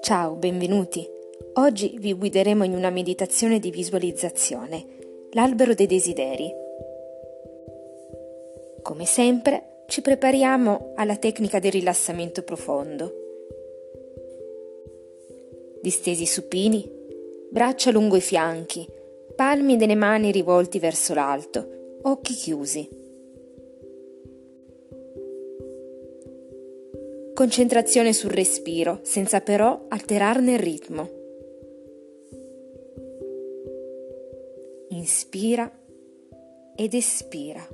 Ciao, benvenuti. Oggi vi guideremo in una meditazione di visualizzazione, l'albero dei desideri. Come sempre, ci prepariamo alla tecnica del rilassamento profondo. Distesi supini, braccia lungo i fianchi, palmi delle mani rivolti verso l'alto, occhi chiusi. Concentrazione sul respiro, senza però alterarne il ritmo. Inspira ed espira.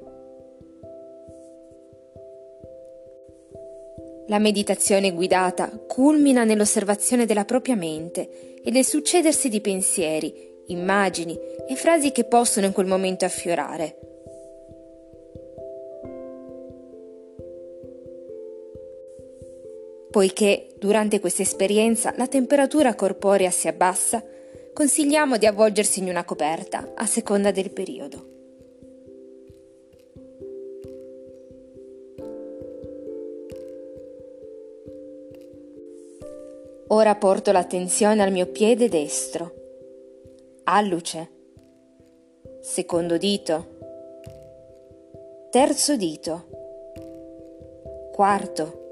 La meditazione guidata culmina nell'osservazione della propria mente e nel succedersi di pensieri, immagini e frasi che possono in quel momento affiorare. Poiché durante questa esperienza la temperatura corporea si abbassa, consigliamo di avvolgersi in una coperta a seconda del periodo. Ora porto l'attenzione al mio piede destro. Alluce, secondo dito, terzo dito, quarto,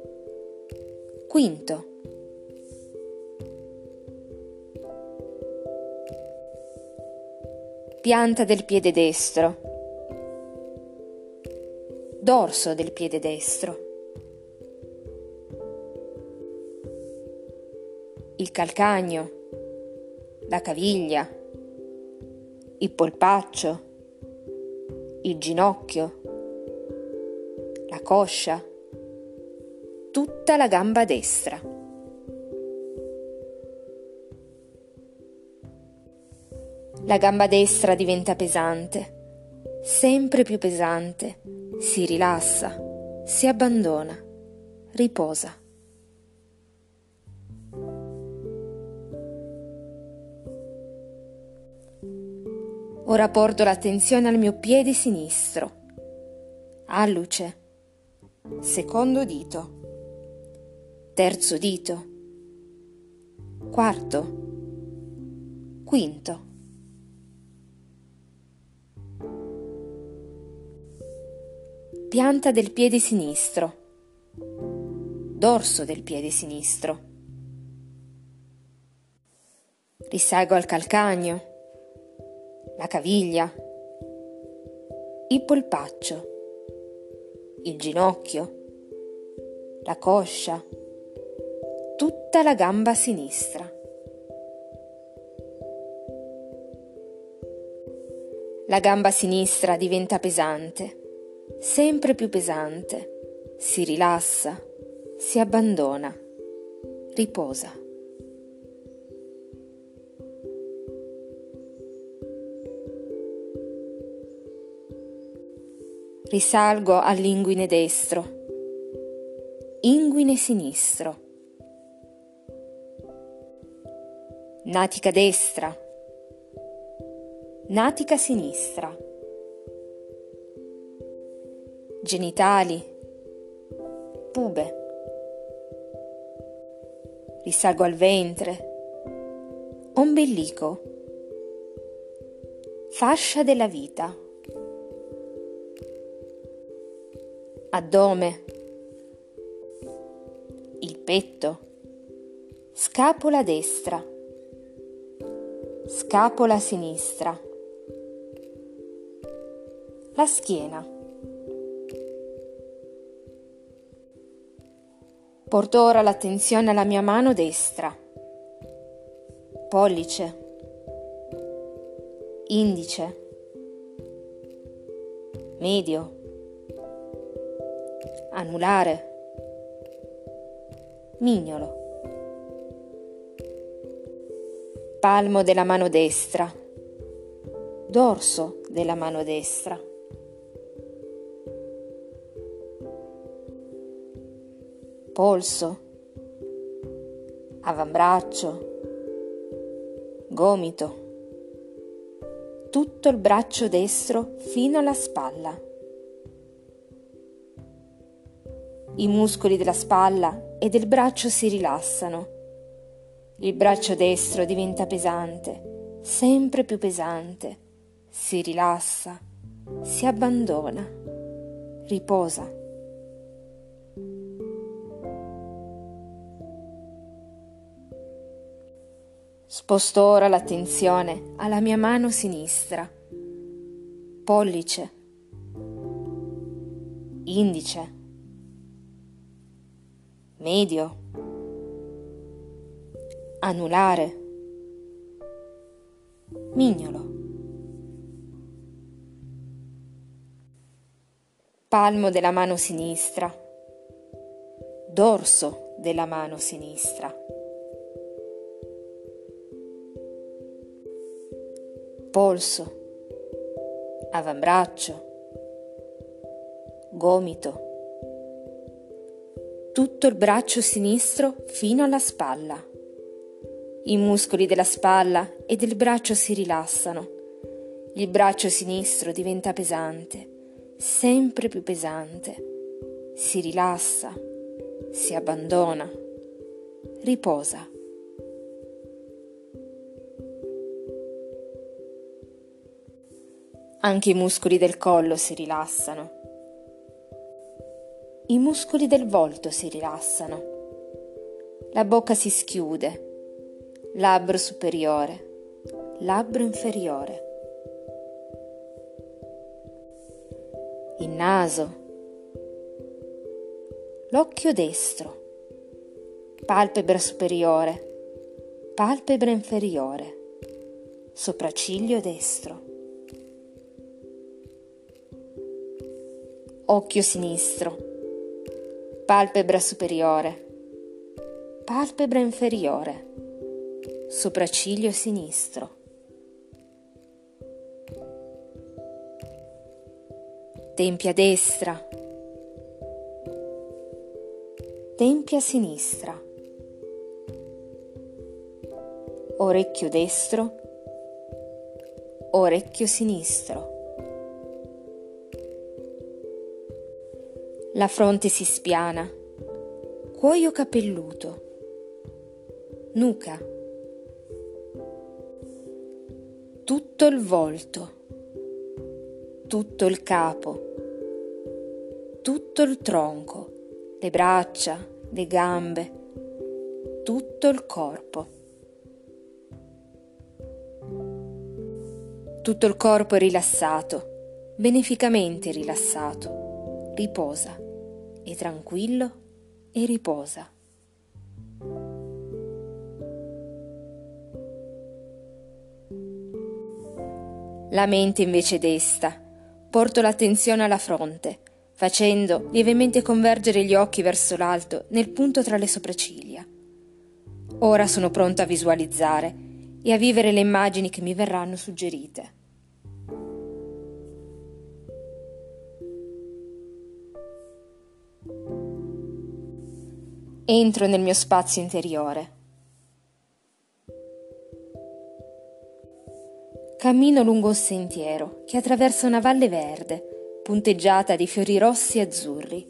quinto. Pianta del piede destro, dorso del piede destro, il calcagno, la caviglia, il polpaccio, il ginocchio, la coscia, tutta la gamba destra. La gamba destra diventa pesante, sempre più pesante, si rilassa, si abbandona, riposa. Ora porto l'attenzione al mio piede sinistro. Alluce. Secondo dito. Terzo dito. Quarto. Quinto. Pianta del piede sinistro. Dorso del piede sinistro. Risalgo al calcagno la caviglia, il polpaccio, il ginocchio, la coscia, tutta la gamba sinistra. La gamba sinistra diventa pesante, sempre più pesante, si rilassa, si abbandona, riposa. Risalgo all'inguine destro, inguine sinistro, natica destra, natica sinistra, genitali, pube. Risalgo al ventre, ombelico, fascia della vita. addome, il petto, scapola destra, scapola sinistra, la schiena. Porto ora l'attenzione alla mia mano destra, pollice, indice, medio, anulare, mignolo, palmo della mano destra, dorso della mano destra. polso, avambraccio, gomito, tutto il braccio destro fino alla spalla. I muscoli della spalla e del braccio si rilassano. Il braccio destro diventa pesante, sempre più pesante. Si rilassa, si abbandona, riposa. Sposto ora l'attenzione alla mia mano sinistra, pollice, indice, medio, anulare, mignolo, palmo della mano sinistra, dorso della mano sinistra. polso, avambraccio, gomito, tutto il braccio sinistro fino alla spalla. I muscoli della spalla e del braccio si rilassano. Il braccio sinistro diventa pesante, sempre più pesante. Si rilassa, si abbandona, riposa. Anche i muscoli del collo si rilassano. I muscoli del volto si rilassano. La bocca si schiude. Labbro superiore. Labbro inferiore. Il naso. L'occhio destro. Palpebra superiore. Palpebra inferiore. Sopracciglio destro. occhio sinistro, palpebra superiore, palpebra inferiore, sopracciglio sinistro. Tempia destra, tempia sinistra, orecchio destro, orecchio sinistro. La fronte si spiana, cuoio capelluto, nuca, tutto il volto, tutto il capo, tutto il tronco, le braccia, le gambe, tutto il corpo. Tutto il corpo è rilassato, beneficamente rilassato, riposa e tranquillo e riposa. La mente invece desta. Porto l'attenzione alla fronte, facendo lievemente convergere gli occhi verso l'alto nel punto tra le sopracciglia. Ora sono pronta a visualizzare e a vivere le immagini che mi verranno suggerite. Entro nel mio spazio interiore. Cammino lungo un sentiero che attraversa una valle verde, punteggiata di fiori rossi e azzurri.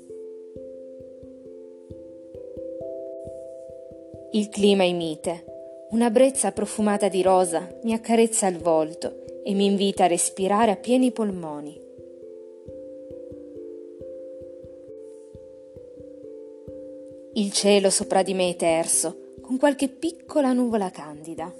Il clima è mite, una brezza profumata di rosa mi accarezza il volto e mi invita a respirare a pieni polmoni. Il cielo sopra di me è terso, con qualche piccola nuvola candida.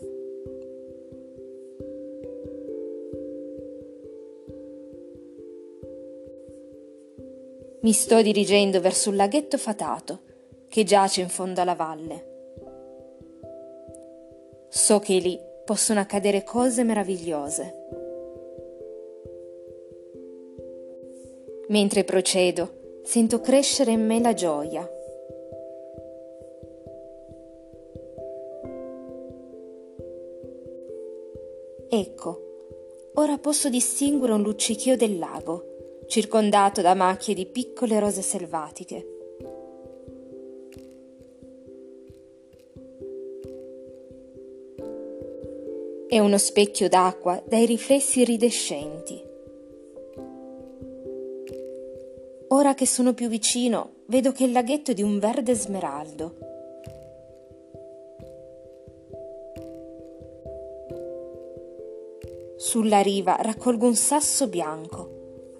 Mi sto dirigendo verso un laghetto fatato che giace in fondo alla valle. So che lì possono accadere cose meravigliose. Mentre procedo, sento crescere in me la gioia Ecco, ora posso distinguere un luccichio del lago, circondato da macchie di piccole rose selvatiche. È uno specchio d'acqua dai riflessi iridescenti. ora che sono più vicino, vedo che il laghetto è di un verde smeraldo. Sulla riva raccolgo un sasso bianco,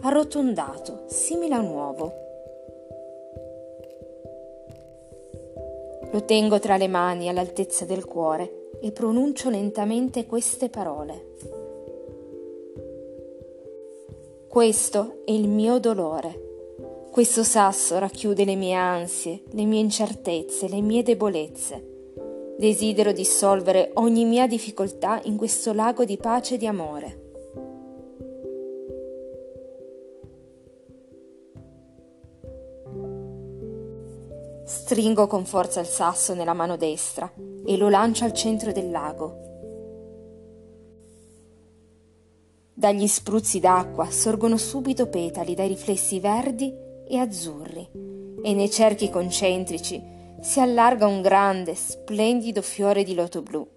arrotondato, simile a un uovo. Lo tengo tra le mani all'altezza del cuore e pronuncio lentamente queste parole. Questo è il mio dolore. Questo sasso racchiude le mie ansie, le mie incertezze, le mie debolezze. Desidero dissolvere ogni mia difficoltà in questo lago di pace e di amore. Stringo con forza il sasso nella mano destra e lo lancio al centro del lago. Dagli spruzzi d'acqua sorgono subito petali dai riflessi verdi e azzurri e nei cerchi concentrici si allarga un grande, splendido fiore di loto blu.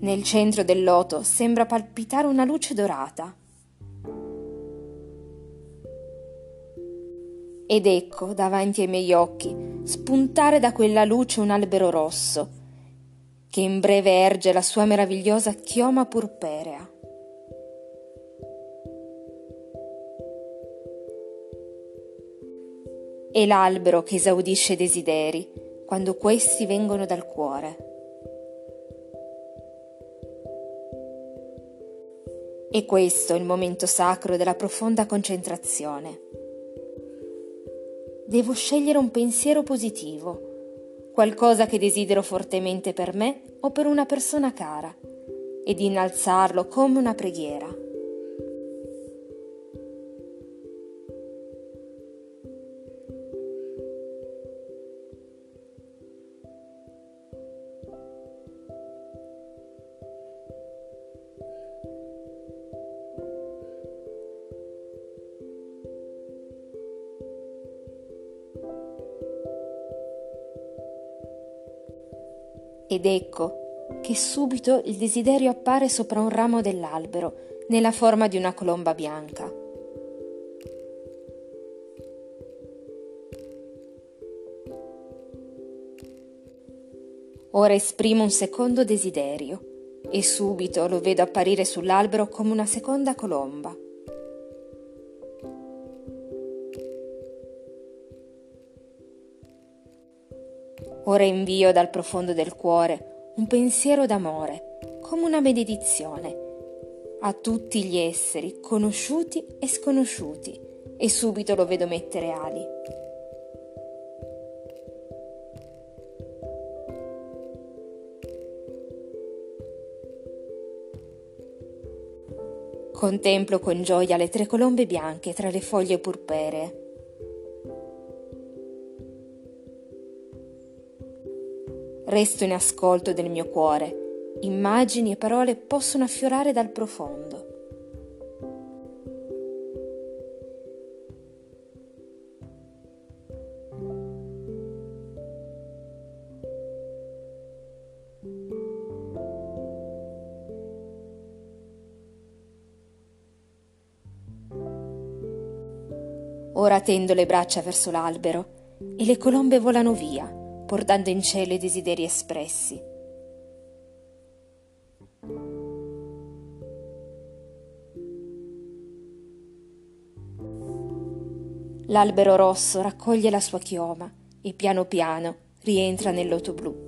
Nel centro del loto sembra palpitare una luce dorata. Ed ecco davanti ai miei occhi spuntare da quella luce un albero rosso, che in breve erge la sua meravigliosa chioma purpurea. È l'albero che esaudisce i desideri quando questi vengono dal cuore. E questo è il momento sacro della profonda concentrazione. Devo scegliere un pensiero positivo, qualcosa che desidero fortemente per me o per una persona cara, ed innalzarlo come una preghiera. Ed ecco che subito il desiderio appare sopra un ramo dell'albero, nella forma di una colomba bianca. Ora esprimo un secondo desiderio e subito lo vedo apparire sull'albero come una seconda colomba. Ora invio dal profondo del cuore un pensiero d'amore, come una benedizione, a tutti gli esseri, conosciuti e sconosciuti, e subito lo vedo mettere ali. Contemplo con gioia le tre colombe bianche tra le foglie purperee. Resto in ascolto del mio cuore. Immagini e parole possono affiorare dal profondo. Ora tendo le braccia verso l'albero e le colombe volano via portando in cielo i desideri espressi. L'albero rosso raccoglie la sua chioma e piano piano rientra nel loto blu.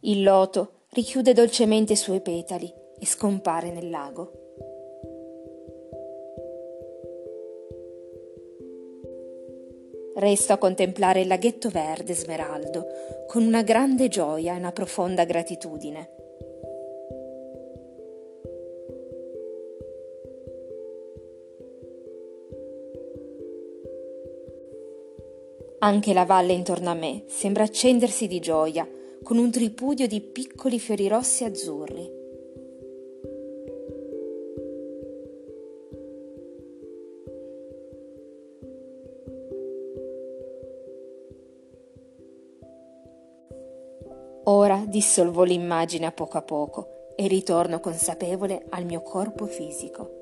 Il loto richiude dolcemente i suoi petali e scompare nel lago. Resto a contemplare il laghetto verde smeraldo con una grande gioia e una profonda gratitudine. Anche la valle intorno a me sembra accendersi di gioia con un tripudio di piccoli fiori rossi e azzurri. Dissolvo l'immagine a poco a poco e ritorno consapevole al mio corpo fisico.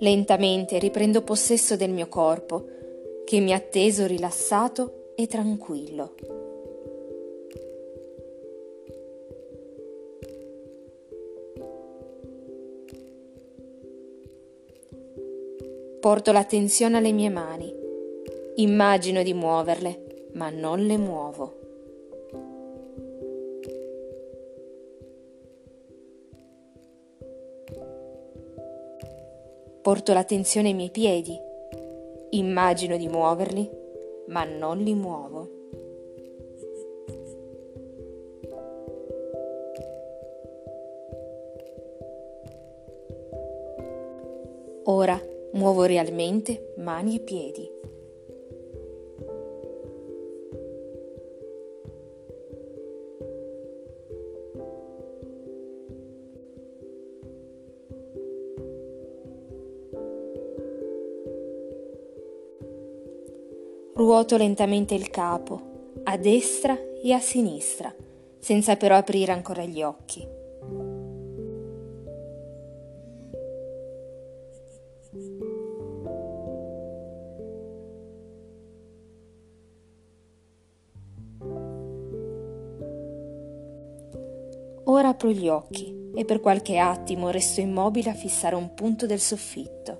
Lentamente riprendo possesso del mio corpo, che mi ha atteso rilassato e tranquillo. Porto l'attenzione alle mie mani. Immagino di muoverle, ma non le muovo. Porto l'attenzione ai miei piedi. Immagino di muoverli, ma non li muovo. Ora muovo realmente mani e piedi. Ruoto lentamente il capo, a destra e a sinistra, senza però aprire ancora gli occhi. Gli occhi e per qualche attimo resto immobile a fissare un punto del soffitto.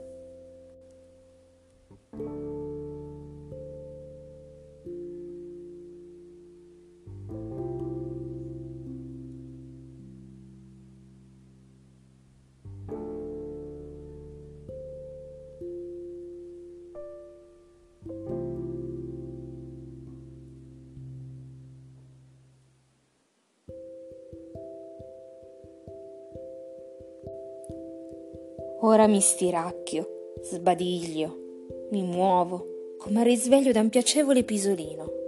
Ora mi stiracchio, sbadiglio, mi muovo come risveglio da un piacevole pisolino.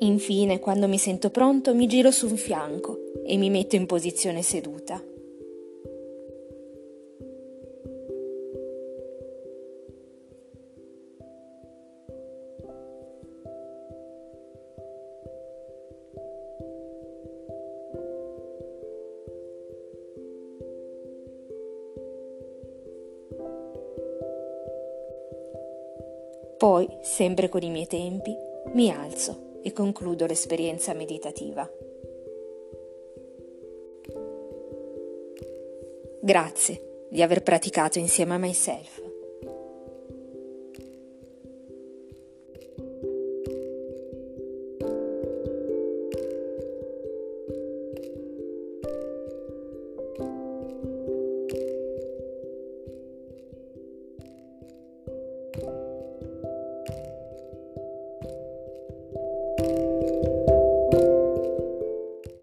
Infine, quando mi sento pronto, mi giro su un fianco e mi metto in posizione seduta. Poi, sempre con i miei tempi, mi alzo e concludo l'esperienza meditativa. Grazie di aver praticato insieme a myself.